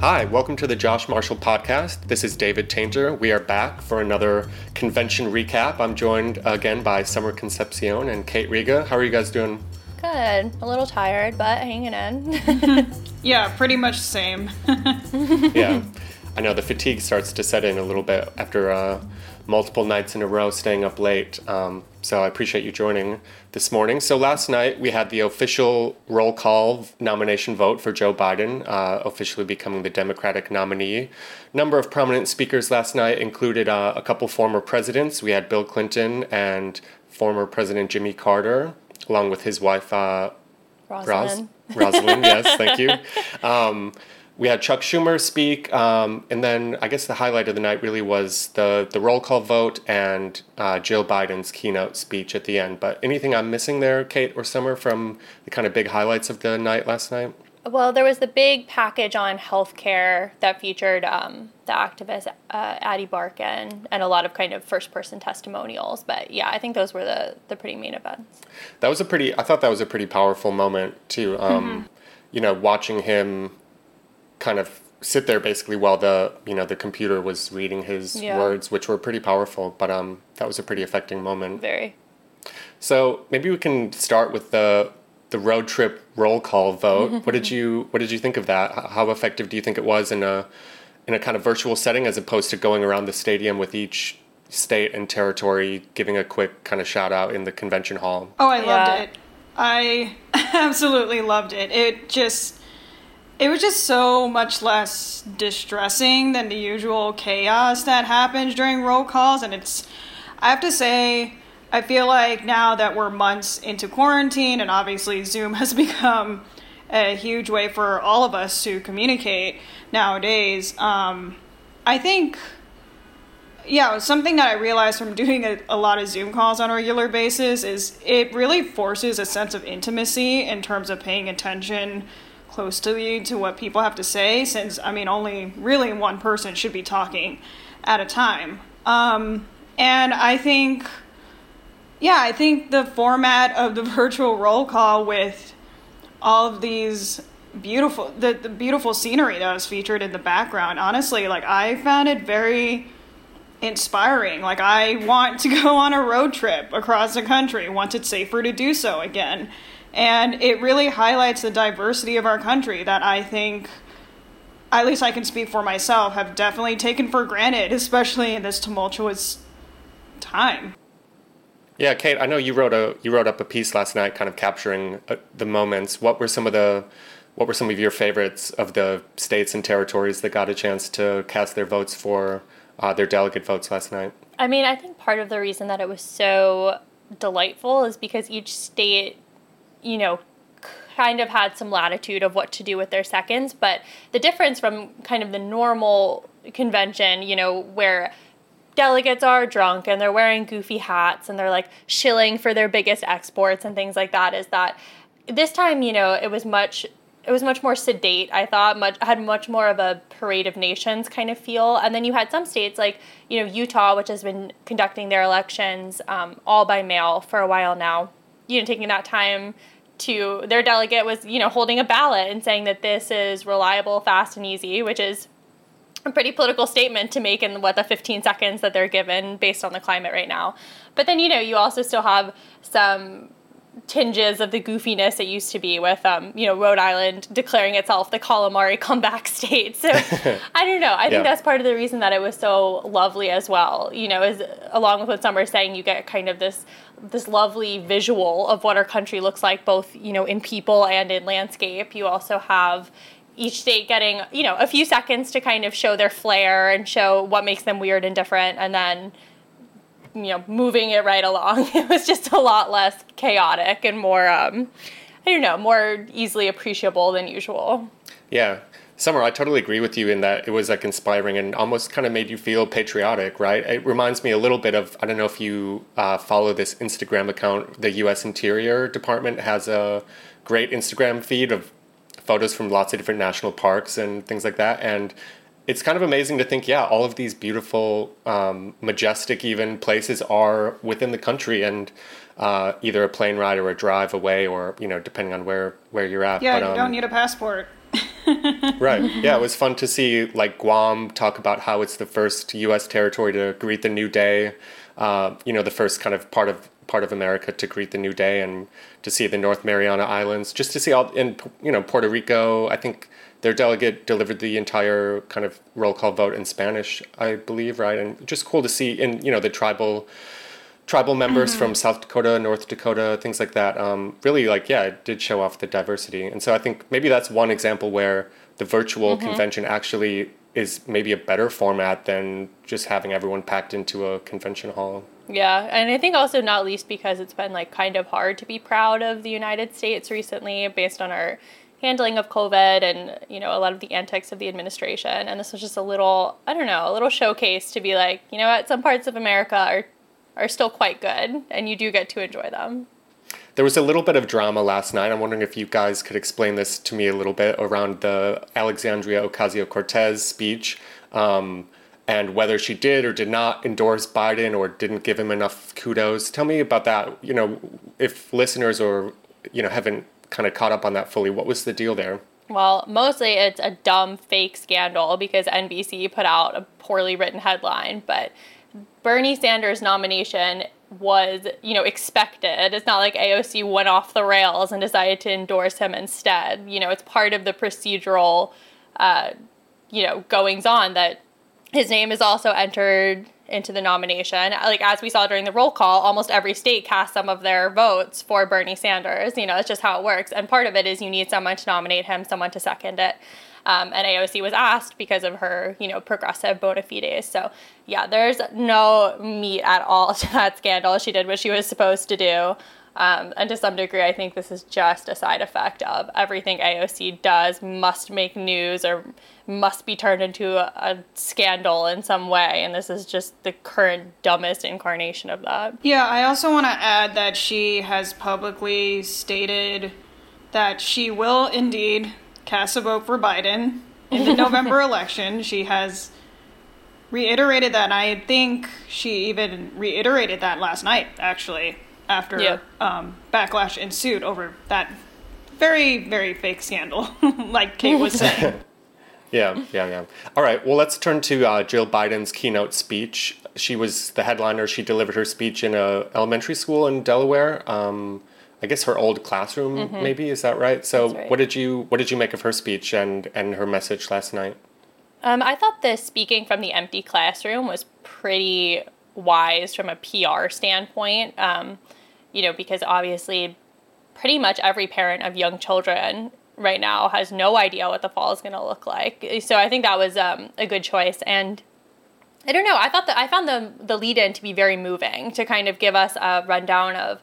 Hi, welcome to the Josh Marshall podcast. This is David Taintor. We are back for another convention recap. I'm joined again by Summer Concepcion and Kate Riga. How are you guys doing? Good. A little tired, but hanging in. yeah, pretty much the same. yeah. I know the fatigue starts to set in a little bit after uh, multiple nights in a row staying up late. Um, so I appreciate you joining this morning. So last night we had the official roll call nomination vote for Joe Biden, uh, officially becoming the Democratic nominee. Number of prominent speakers last night included uh, a couple former presidents. We had Bill Clinton and former President Jimmy Carter, along with his wife. Uh, Rosalynn. Ros- Rosalynn, yes, thank you. Um, we had Chuck Schumer speak, um, and then I guess the highlight of the night really was the the roll call vote and uh, Jill Biden's keynote speech at the end. But anything I'm missing there, Kate or Summer, from the kind of big highlights of the night last night? Well, there was the big package on healthcare that featured um, the activist uh, Ady Barkan and a lot of kind of first person testimonials. But yeah, I think those were the the pretty main events. That was a pretty. I thought that was a pretty powerful moment too. Um, mm-hmm. You know, watching him kind of sit there basically while the you know the computer was reading his yeah. words, which were pretty powerful. But um, that was a pretty affecting moment. Very. So maybe we can start with the the road trip roll call vote. what did you what did you think of that? How effective do you think it was in a in a kind of virtual setting as opposed to going around the stadium with each state and territory giving a quick kind of shout out in the convention hall? Oh, I loved it. I absolutely loved it. It just it was just so much less distressing than the usual chaos that happens during roll calls. And it's, I have to say, I feel like now that we're months into quarantine, and obviously Zoom has become a huge way for all of us to communicate nowadays. Um, I think, yeah, something that I realized from doing a, a lot of Zoom calls on a regular basis is it really forces a sense of intimacy in terms of paying attention close to you to what people have to say since i mean only really one person should be talking at a time. Um, and i think yeah i think the format of the virtual roll call with all of these beautiful the, the beautiful scenery that was featured in the background honestly like i found it very inspiring. Like i want to go on a road trip across the country once it's safer to do so again and it really highlights the diversity of our country that I think, at least I can speak for myself, have definitely taken for granted, especially in this tumultuous time. Yeah, Kate, I know you wrote a you wrote up a piece last night, kind of capturing uh, the moments. What were some of the what were some of your favorites of the states and territories that got a chance to cast their votes for uh, their delegate votes last night? I mean, I think part of the reason that it was so delightful is because each state you know, kind of had some latitude of what to do with their seconds. But the difference from kind of the normal convention, you know, where delegates are drunk and they're wearing goofy hats and they're like shilling for their biggest exports and things like that, is that this time, you know, it was much it was much more sedate. I thought much had much more of a parade of nations kind of feel. And then you had some states like you know Utah, which has been conducting their elections um, all by mail for a while now you know, taking that time to their delegate was, you know, holding a ballot and saying that this is reliable, fast, and easy, which is a pretty political statement to make in what the 15 seconds that they're given based on the climate right now. But then, you know, you also still have some tinges of the goofiness it used to be with um, you know Rhode Island declaring itself the calamari comeback state. So I don't know. I yeah. think that's part of the reason that it was so lovely as well. You know, is along with what Summer's saying, you get kind of this this lovely visual of what our country looks like, both you know in people and in landscape. You also have each state getting you know a few seconds to kind of show their flair and show what makes them weird and different, and then you know, moving it right along. It was just a lot less chaotic and more, um, I don't know, more easily appreciable than usual. Yeah. Summer, I totally agree with you in that it was like inspiring and almost kind of made you feel patriotic, right? It reminds me a little bit of I don't know if you uh, follow this Instagram account. The U.S. Interior Department has a great Instagram feed of photos from lots of different national parks and things like that, and it's kind of amazing to think, yeah, all of these beautiful, um, majestic, even places are within the country, and uh, either a plane ride or a drive away, or you know, depending on where where you're at. Yeah, but, um, you don't need a passport. right. Yeah, it was fun to see like Guam talk about how it's the first U.S. territory to greet the new day. Uh, you know, the first kind of part of part of America to greet the new day, and to see the North Mariana Islands, just to see all in you know Puerto Rico. I think their delegate delivered the entire kind of roll call vote in Spanish, I believe, right? And just cool to see in you know the tribal tribal members mm-hmm. from South Dakota, North Dakota, things like that. Um, really, like yeah, it did show off the diversity, and so I think maybe that's one example where the virtual mm-hmm. convention actually is maybe a better format than just having everyone packed into a convention hall. Yeah, and I think also not least because it's been like kind of hard to be proud of the United States recently based on our handling of COVID and you know a lot of the antics of the administration. And this was just a little, I don't know, a little showcase to be like, you know what, some parts of America are are still quite good, and you do get to enjoy them. There was a little bit of drama last night. I'm wondering if you guys could explain this to me a little bit around the Alexandria Ocasio Cortez speech. Um, and whether she did or did not endorse Biden or didn't give him enough kudos. Tell me about that. You know, if listeners or you know haven't kind of caught up on that fully. What was the deal there? Well, mostly it's a dumb fake scandal because NBC put out a poorly written headline, but Bernie Sanders' nomination was, you know, expected. It's not like AOC went off the rails and decided to endorse him instead. You know, it's part of the procedural, uh, you know, goings on that his name is also entered into the nomination. Like as we saw during the roll call, almost every state cast some of their votes for Bernie Sanders. You know, it's just how it works. And part of it is you need someone to nominate him, someone to second it. Um, and AOC was asked because of her, you know, progressive bona fides. So yeah, there's no meat at all to that scandal. She did what she was supposed to do. Um, and to some degree, I think this is just a side effect of everything AOC does must make news or must be turned into a, a, scandal in some way. And this is just the current dumbest incarnation of that. Yeah, I also want to add that she has publicly stated that she will indeed cast a vote for Biden in the November election. She has reiterated that. And I think she even reiterated that last night, actually after yep. um, backlash ensued over that very, very fake scandal, like Kate was saying. yeah, yeah, yeah. All right, well, let's turn to uh, Jill Biden's keynote speech. She was the headliner. She delivered her speech in a elementary school in Delaware. Um, I guess her old classroom, mm-hmm. maybe is that right? So, right. what did you what did you make of her speech and and her message last night? Um, I thought the speaking from the empty classroom was pretty wise from a PR standpoint. Um, you know, because obviously pretty much every parent of young children right now has no idea what the fall is going to look like. So I think that was um, a good choice. And I don't know, I thought that I found the, the lead in to be very moving to kind of give us a rundown of,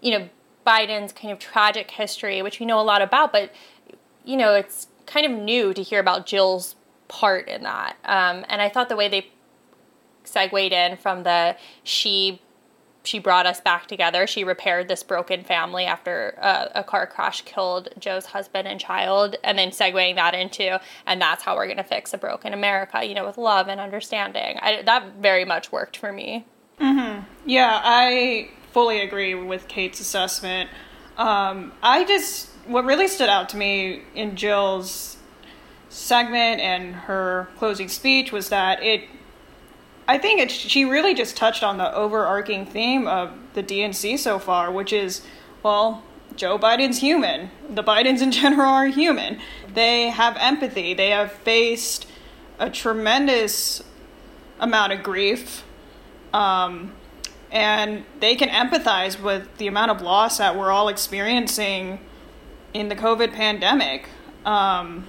you know, Biden's kind of tragic history, which we know a lot about, but, you know, it's kind of new to hear about Jill's part in that. Um, and I thought the way they segued in from the she she brought us back together. She repaired this broken family after uh, a car crash killed Joe's husband and child, and then segueing that into, and that's how we're going to fix a broken America, you know, with love and understanding. I, that very much worked for me. Mm-hmm. Yeah, I fully agree with Kate's assessment. Um, I just, what really stood out to me in Jill's segment and her closing speech was that it I think it, she really just touched on the overarching theme of the DNC so far, which is, well, Joe Biden's human. The Bidens in general are human. They have empathy. They have faced a tremendous amount of grief. Um, and they can empathize with the amount of loss that we're all experiencing in the COVID pandemic. Um,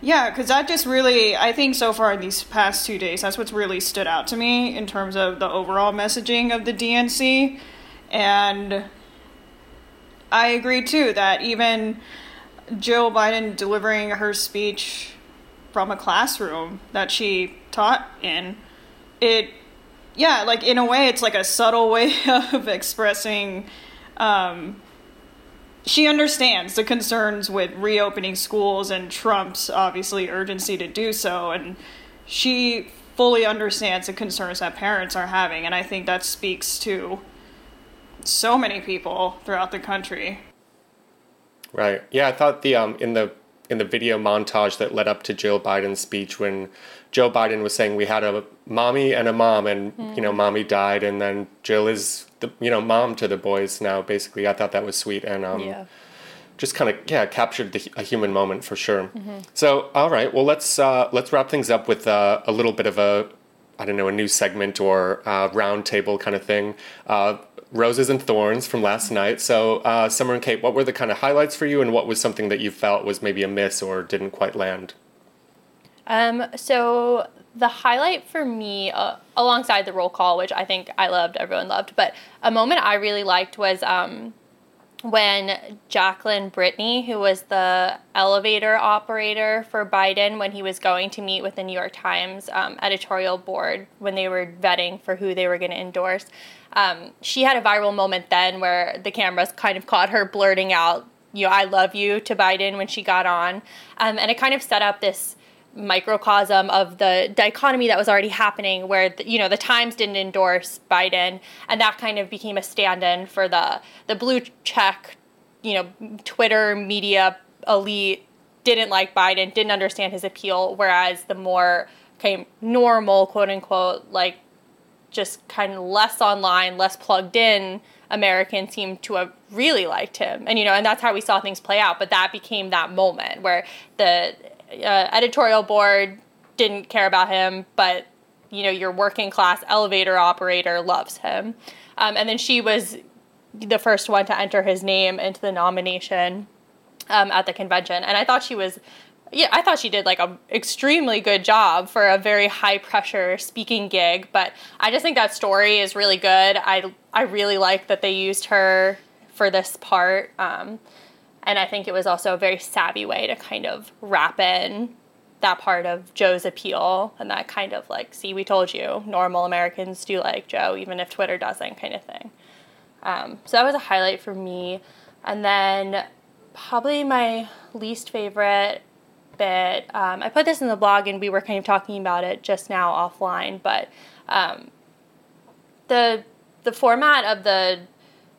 Yeah, because that just really, I think so far in these past two days, that's what's really stood out to me in terms of the overall messaging of the DNC. And I agree too that even Jill Biden delivering her speech from a classroom that she taught in, it, yeah, like in a way, it's like a subtle way of expressing. Um, she understands the concerns with reopening schools and Trump's obviously urgency to do so, and she fully understands the concerns that parents are having, and I think that speaks to so many people throughout the country. Right. Yeah, I thought the um in the in the video montage that led up to Jill Biden's speech when Joe Biden was saying we had a mommy and a mom and mm. you know mommy died and then Jill is the you know mom to the boys now basically I thought that was sweet and um yeah. just kind of yeah captured the, a human moment for sure. Mm-hmm. So all right, well let's uh, let's wrap things up with uh, a little bit of a I don't know a new segment or uh, round table kind of thing. Uh, Roses and Thorns from last night. So, uh, Summer and Kate, what were the kind of highlights for you, and what was something that you felt was maybe a miss or didn't quite land? Um, so the highlight for me, uh, alongside the roll call, which I think I loved, everyone loved, but a moment I really liked was um, when Jacquelyn Brittany, who was the elevator operator for Biden when he was going to meet with the New York Times um, editorial board when they were vetting for who they were going to endorse, um, she had a viral moment then where the cameras kind of caught her blurting out, you know, I love you to Biden when she got on. Um, and it kind of set up this microcosm of the dichotomy that was already happening where you know the times didn't endorse biden and that kind of became a stand-in for the the blue check you know twitter media elite didn't like biden didn't understand his appeal whereas the more kind of normal quote unquote like just kind of less online less plugged in Americans seemed to have really liked him. And, you know, and that's how we saw things play out. But that became that moment where the uh, editorial board didn't care about him, but you know your working class elevator operator loves him. Um, and then she was the first one to enter his name into the nomination um, at the convention, and I thought she was. Yeah, I thought she did like a extremely good job for a very high pressure speaking gig, but I just think that story is really good. I I really like that they used her for this part. Um, and I think it was also a very savvy way to kind of wrap in that part of Joe's appeal and that kind of like, see, we told you, normal Americans do like Joe, even if Twitter doesn't, kind of thing. Um, so that was a highlight for me. And then probably my least favorite bit, um, I put this in the blog and we were kind of talking about it just now offline, but um, the the format of the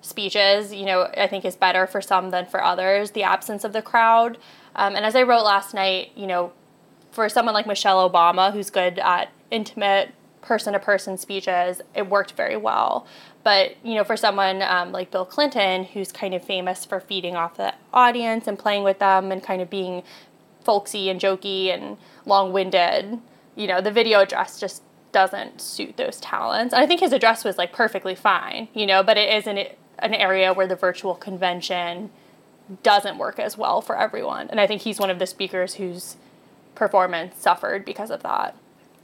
speeches, you know, I think is better for some than for others, the absence of the crowd. Um, and as I wrote last night, you know, for someone like Michelle Obama, who's good at intimate person to person speeches, it worked very well. But, you know, for someone um, like Bill Clinton, who's kind of famous for feeding off the audience and playing with them and kind of being folksy and jokey and long winded, you know, the video address just doesn't suit those talents. And I think his address was like perfectly fine, you know, but it isn't an area where the virtual convention doesn't work as well for everyone. And I think he's one of the speakers whose performance suffered because of that.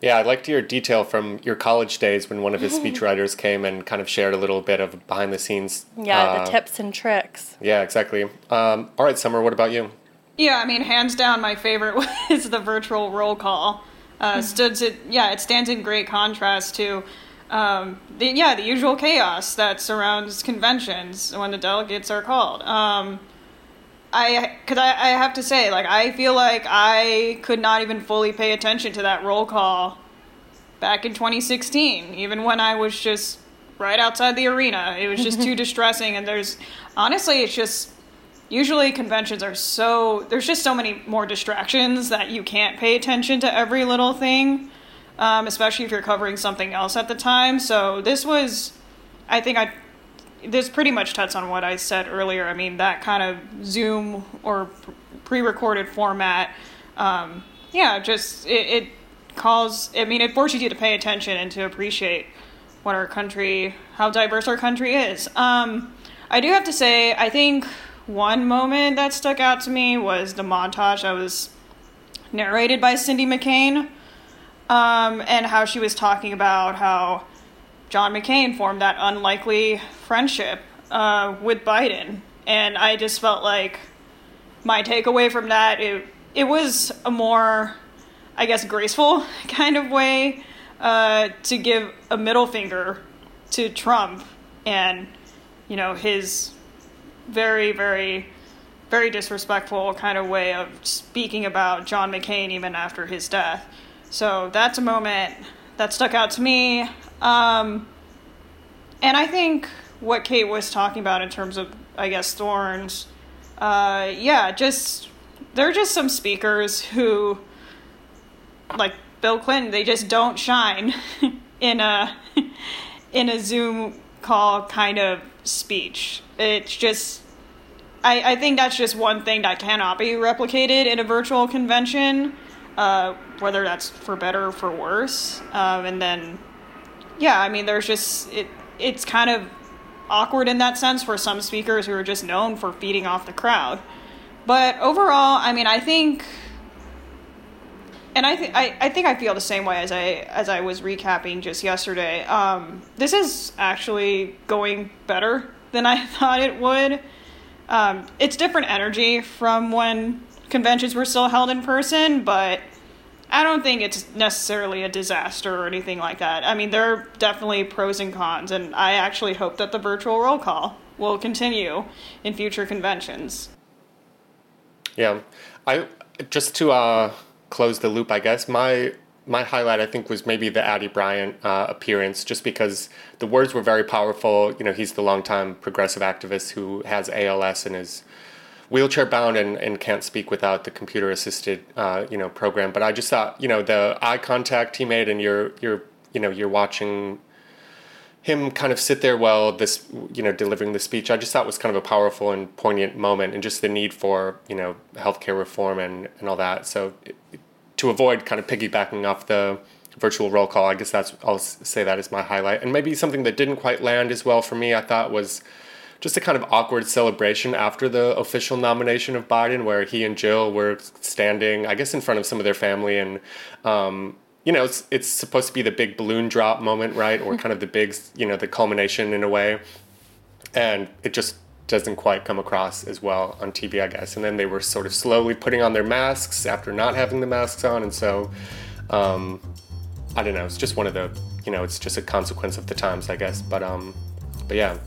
Yeah, I liked your detail from your college days when one of his speechwriters came and kind of shared a little bit of behind the scenes. Yeah, uh, the tips and tricks. Yeah, exactly. Um, all right, Summer, what about you? Yeah, I mean, hands down, my favorite was the virtual roll call. Uh, stood it, yeah, it stands in great contrast to um, the, yeah, the usual chaos that surrounds conventions when the delegates are called. Um, I, cause I, I have to say, like, I feel like I could not even fully pay attention to that roll call back in 2016, even when I was just right outside the arena. It was just too distressing, and there's honestly, it's just usually conventions are so there's just so many more distractions that you can't pay attention to every little thing um, especially if you're covering something else at the time. So this was, I think I, this pretty much touched on what I said earlier. I mean, that kind of Zoom or pre-recorded format, um, yeah, just it, it calls. I mean, it forces you to pay attention and to appreciate what our country, how diverse our country is. Um, I do have to say, I think one moment that stuck out to me was the montage I was narrated by Cindy McCain, um, and how she was talking about how John McCain formed that unlikely friendship uh, with Biden, and I just felt like my takeaway from that it it was a more, I guess, graceful kind of way uh, to give a middle finger to Trump and you know his very very very disrespectful kind of way of speaking about John McCain even after his death. So that's a moment that stuck out to me. Um, and I think what Kate was talking about in terms of, I guess, thorns, uh, yeah, just there are just some speakers who, like Bill Clinton, they just don't shine in a in a Zoom call kind of speech. It's just I, I think that's just one thing that cannot be replicated in a virtual convention, uh, whether that's for better or for worse. Um, and then, yeah, I mean, there's just it. It's kind of awkward in that sense for some speakers who are just known for feeding off the crowd. But overall, I mean, I think, and I think I, I think I feel the same way as I as I was recapping just yesterday. Um, this is actually going better than I thought it would. Um, it's different energy from when conventions were still held in person, but I don't think it's necessarily a disaster or anything like that. I mean, there are definitely pros and cons, and I actually hope that the virtual roll call will continue in future conventions. Yeah, I just to uh, close the loop, I guess my my highlight I think was maybe the Ady Barkan uh, appearance, just because the words were very powerful. You know, he's the longtime progressive activist who has ALS and is wheelchair bound and, and can't speak without the computer assisted uh, you know program. But I just thought you know the eye contact he made and you're you're you know you're watching him kind of sit there while this you know delivering the speech i just thought was kind of a powerful and poignant moment and just the need for you know healthcare reform and, and all that so to avoid kind of piggybacking off the virtual roll call, I guess that's I'll say that is my highlight. And maybe something that didn't quite land as well for me, I thought was just a kind of awkward celebration after the official nomination of Biden, where he and Jill were standing, I guess, in front of some of their family, and um, you know, it's it's supposed to be the big balloon drop moment, right, or kind of the big, you know, the culmination in a way, and it just doesn't quite come across as well on TV, I guess. And then they were sort of slowly putting on their masks after not having the masks on, and so um, I don't know. It's just one of the, you know, it's just a consequence of the times, I guess. But um, but yeah.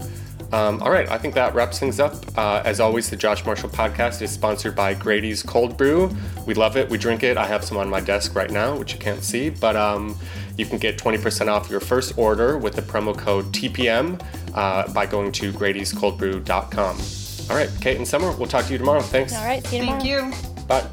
Um, all right, I think that wraps things up. Uh, as always, the Josh Marshall podcast is sponsored by Grady's Cold Brew. We love it. We drink it. I have some on my desk right now, which you can't see, but um, you can get 20% off your first order with the promo code TPM uh, by going to Grady'sColdBrew.com. All right, Kate and Summer, we'll talk to you tomorrow. Thanks. All right, see you tomorrow. Thank you. Bye.